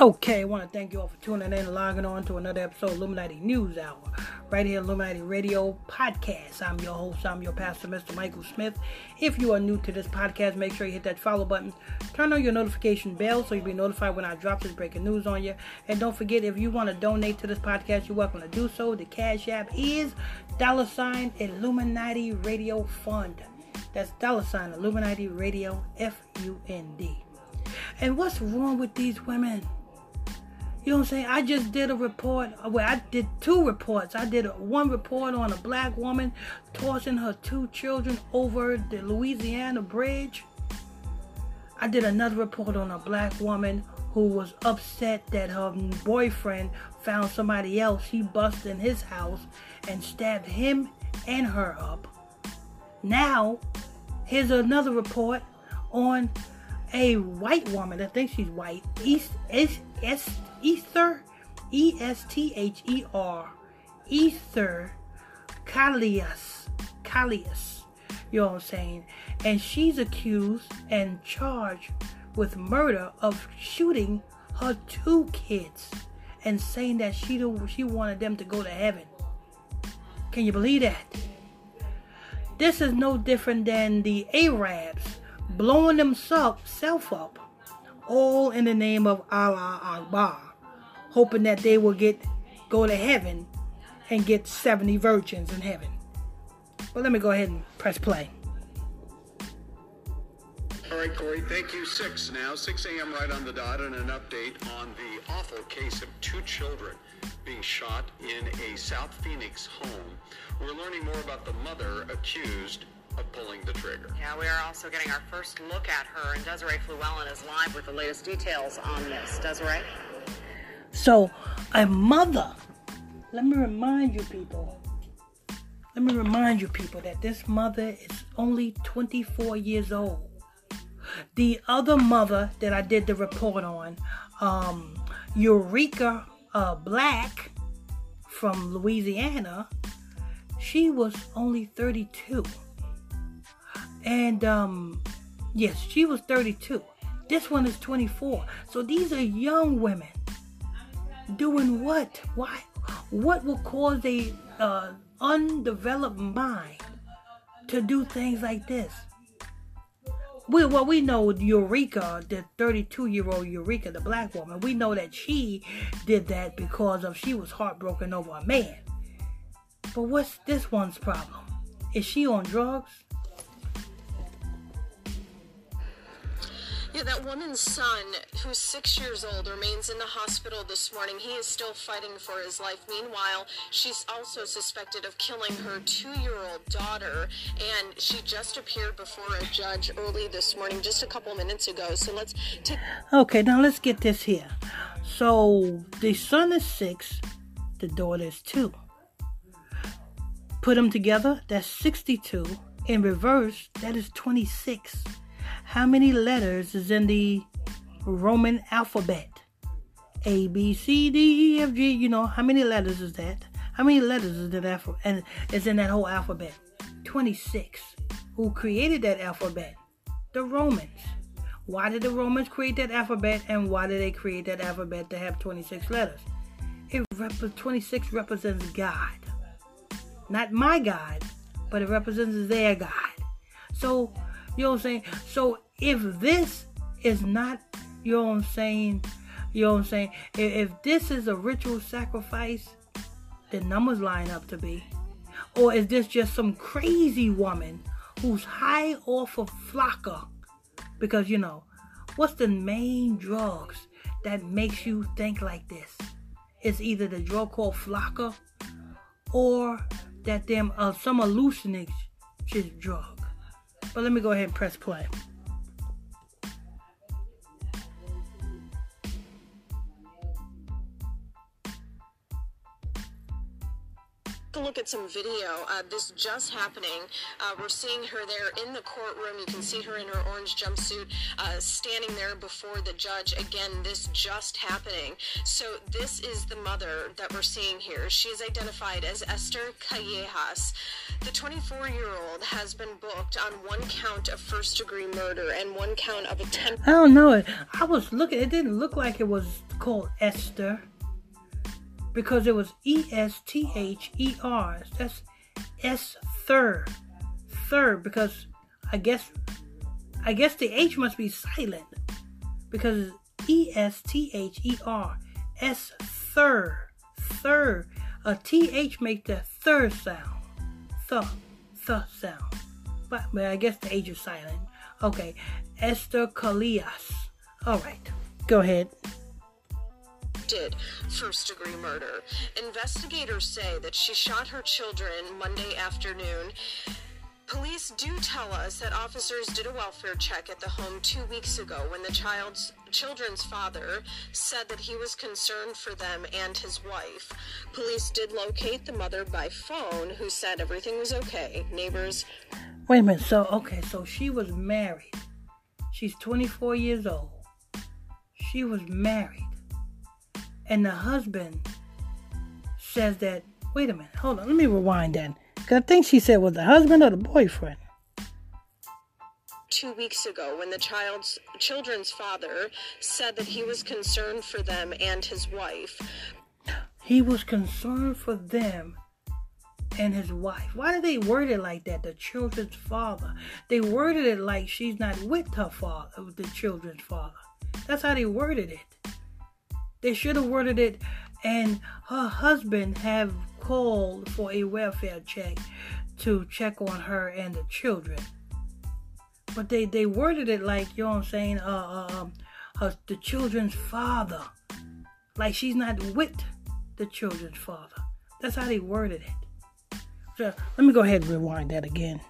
Okay, I want to thank you all for tuning in and logging on to another episode of Illuminati News Hour, right here, Illuminati Radio Podcast. I'm your host, I'm your pastor, Mr. Michael Smith. If you are new to this podcast, make sure you hit that follow button, turn on your notification bell so you'll be notified when I drop this breaking news on you. And don't forget, if you want to donate to this podcast, you're welcome to do so. The Cash App is dollar sign Illuminati Radio Fund. That's dollar sign Illuminati Radio F U N D. And what's wrong with these women? You know what I'm saying? I just did a report. Well, I did two reports. I did one report on a black woman tossing her two children over the Louisiana bridge. I did another report on a black woman who was upset that her boyfriend found somebody else. He busted in his house and stabbed him and her up. Now, here's another report on a white woman. I think she's white. East, East, East Esther, E S T H E R, Esther Callias, Callias. You know what I'm saying? And she's accused and charged with murder of shooting her two kids and saying that she she wanted them to go to heaven. Can you believe that? This is no different than the Arabs blowing themselves up, all in the name of Allah Akbar hoping that they will get go to heaven and get 70 virgins in heaven. Well, let me go ahead and press play. All right, Corey, thank you. 6 now, 6 a.m. right on the dot, and an update on the awful case of two children being shot in a South Phoenix home. We're learning more about the mother accused of pulling the trigger. Yeah, we are also getting our first look at her, and Desiree Fluellen is live with the latest details on this. Desiree? So, a mother, let me remind you people, let me remind you people that this mother is only 24 years old. The other mother that I did the report on, um, Eureka uh, Black from Louisiana, she was only 32. And um, yes, she was 32. This one is 24. So these are young women Doing what? Why? What will cause a uh, undeveloped mind to do things like this? We, well, we know Eureka, the 32 year old Eureka, the black woman, we know that she did that because of she was heartbroken over a man. But what's this one's problem? Is she on drugs? Yeah, that woman's son, who's six years old, remains in the hospital this morning. He is still fighting for his life. Meanwhile, she's also suspected of killing her two year old daughter, and she just appeared before a judge early this morning, just a couple minutes ago. So let's take. Okay, now let's get this here. So the son is six, the daughter is two. Put them together, that's 62. In reverse, that is 26 how many letters is in the Roman alphabet? A, B, C, D, E, F, G. You know, how many letters is that? How many letters is in that, and is in that whole alphabet? 26. Who created that alphabet? The Romans. Why did the Romans create that alphabet, and why did they create that alphabet to have 26 letters? It rep- 26 represents God. Not my God, but it represents their God. So you know what I'm saying? So if this is not, you know what I'm saying? You know what I'm saying? If, if this is a ritual sacrifice, the numbers line up to be. Or is this just some crazy woman who's high off of flakka? Because you know, what's the main drugs that makes you think like this? It's either the drug called flakka or that them uh, some hallucinogen drug. But let me go ahead and press play. Look at some video. Uh, this just happening. Uh, we're seeing her there in the courtroom. You can see her in her orange jumpsuit uh, standing there before the judge. Again, this just happening. So this is the mother that we're seeing here. She is identified as Esther Callejas. The 24-year-old has been booked on one count of first-degree murder and one count of attempt. I don't know. I was looking. It didn't look like it was called Esther because it was E S T H E R. That's S third, third because I guess I guess the H must be silent because E S T H E R S third, third. A T H makes the third sound, th, th sound. But, but I guess the H is silent. Okay, Esther Callejas. All right, go ahead did first degree murder. Investigators say that she shot her children Monday afternoon. Police do tell us that officers did a welfare check at the home two weeks ago when the child's children's father said that he was concerned for them and his wife. Police did locate the mother by phone, who said everything was okay. Neighbors. Wait a minute. So okay, so she was married. She's 24 years old. She was married and the husband says that wait a minute hold on let me rewind then because i think she said was the husband or the boyfriend two weeks ago when the child's children's father said that he was concerned for them and his wife he was concerned for them and his wife. Why did they word it like that? The children's father. They worded it like she's not with her father, the children's father. That's how they worded it. They should have worded it, and her husband have called for a welfare check to check on her and the children. But they, they worded it like, you know what I'm saying, uh, uh, um, her, the children's father. Like she's not with the children's father. That's how they worded it. So let me go ahead and rewind that again.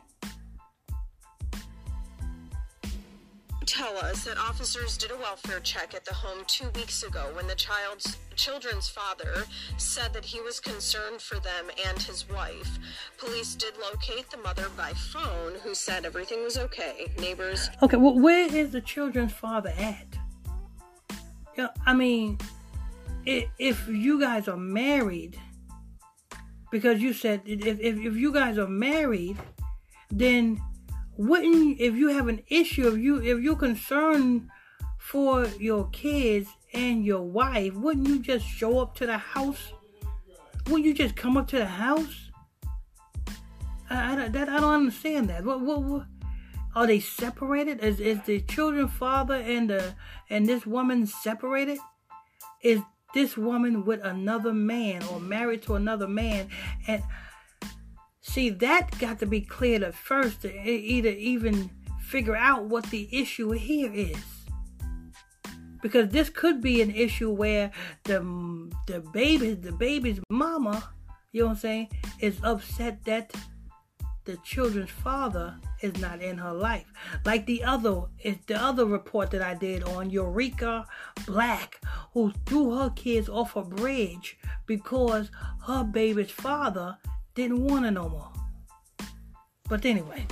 Tell us that officers did a welfare check at the home two weeks ago when the child's children's father said that he was concerned for them and his wife. Police did locate the mother by phone, who said everything was okay. Neighbors. Okay, well, where is the children's father at? Yeah, I mean, if you guys are married, because you said if, if, if you guys are married, then wouldn't if you have an issue if you if you're concerned for your kids and your wife wouldn't you just show up to the house? Wouldn't you just come up to the house? I, I, that, I don't understand that. What, what, what? Are they separated? Is, is the children father and the and this woman separated? Is this woman with another man or married to another man? And See, that got to be cleared up first to either even figure out what the issue here is. Because this could be an issue where the the baby, the baby's mama, you know what I'm saying, is upset that the children's father is not in her life. Like the other is the other report that I did on Eureka Black, who threw her kids off a bridge because her baby's father didn't want it no more. But anyway,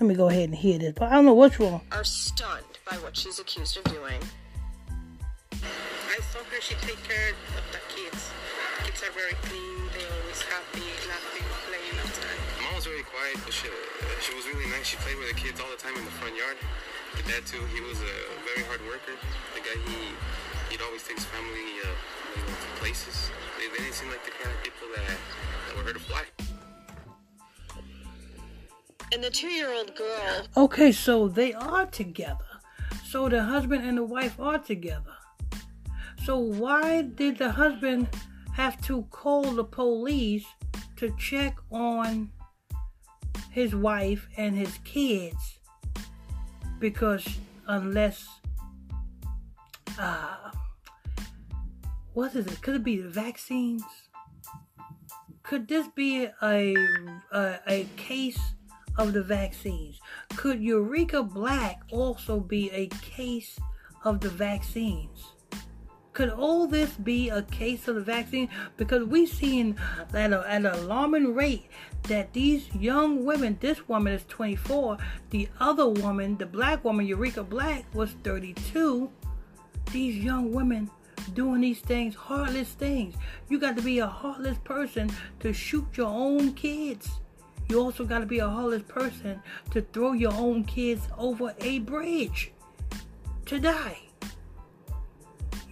let me go ahead and hear this. But I don't know what's wrong. Are stunned by what she's accused of doing. I saw her. She take care of the kids. Kids are very clean. They always happy, laughing, playing outside. Mom was very quiet, but she, she was really nice. She played with the kids all the time in the front yard. The dad too. He was a very hard worker. The guy he he'd always take his family uh, you know, to places. They, they didn't seem like the kind of people that were here to fly. And the two year old girl. Okay, so they are together. So the husband and the wife are together. So why did the husband have to call the police to check on his wife and his kids? Because unless uh what is it? Could it be the vaccines? Could this be a, a, a case of the vaccines? Could Eureka Black also be a case of the vaccines? Could all this be a case of the vaccine? Because we've seen at, a, at an alarming rate that these young women, this woman is 24, the other woman, the black woman, Eureka Black, was 32. These young women doing these things, heartless things. You got to be a heartless person to shoot your own kids. You also got to be a heartless person to throw your own kids over a bridge to die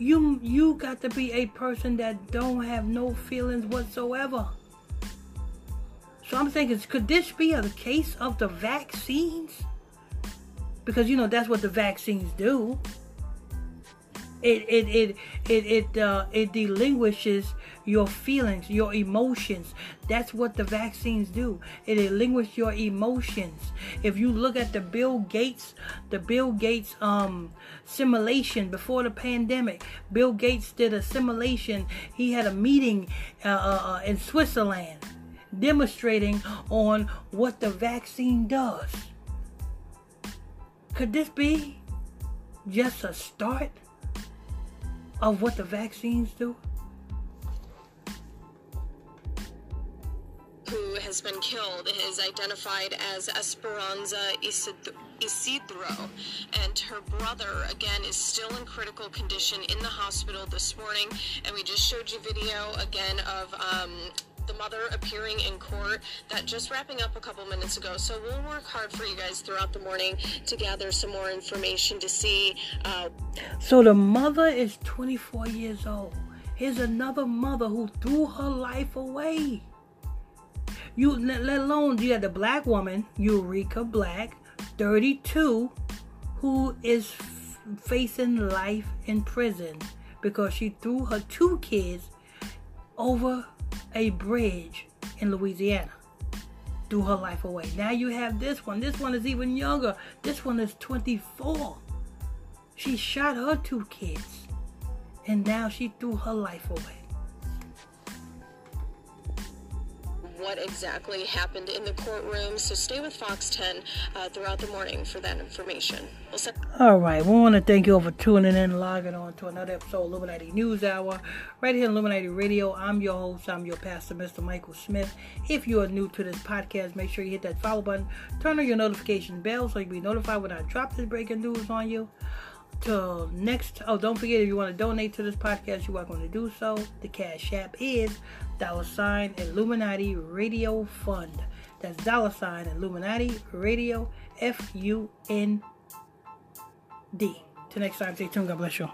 you you got to be a person that don't have no feelings whatsoever. So I'm thinking, could this be a case of the vaccines? Because you know that's what the vaccines do. It it it it it uh, it delinquishes your feelings, your emotions. That's what the vaccines do. It relinquishes your emotions. If you look at the Bill Gates, the Bill Gates um simulation before the pandemic, Bill Gates did a simulation. He had a meeting uh, uh, uh in Switzerland demonstrating on what the vaccine does. Could this be just a start? Of what the vaccines do? Who has been killed is identified as Esperanza Isidro, and her brother, again, is still in critical condition in the hospital this morning. And we just showed you video again of um, the mother appearing in court. That just wrapping up a couple minutes ago. So we'll work hard for you guys throughout the morning to gather some more information to see. Uh... so the mother is 24 years old. Here's another mother who threw her life away. You let alone you had the black woman, Eureka Black, 32, who is facing life in prison because she threw her two kids over a bridge in Louisiana. Threw her life away. Now you have this one. This one is even younger. This one is 24. She shot her two kids. And now she threw her life away. What exactly happened in the courtroom. So stay with Fox 10 uh, throughout the morning for that information. We'll send- all right, we want to thank you all for tuning in and logging on to another episode of Illuminati News Hour right here on Illuminati Radio. I'm your host, I'm your pastor, Mr. Michael Smith. If you are new to this podcast, make sure you hit that follow button, turn on your notification bell so you'll be notified when I drop this breaking news on you till next oh don't forget if you want to donate to this podcast you are going to do so. The cash app is dollar sign illuminati radio fund. That's dollar sign illuminati radio f-u-n-d till next time stay tuned. God bless you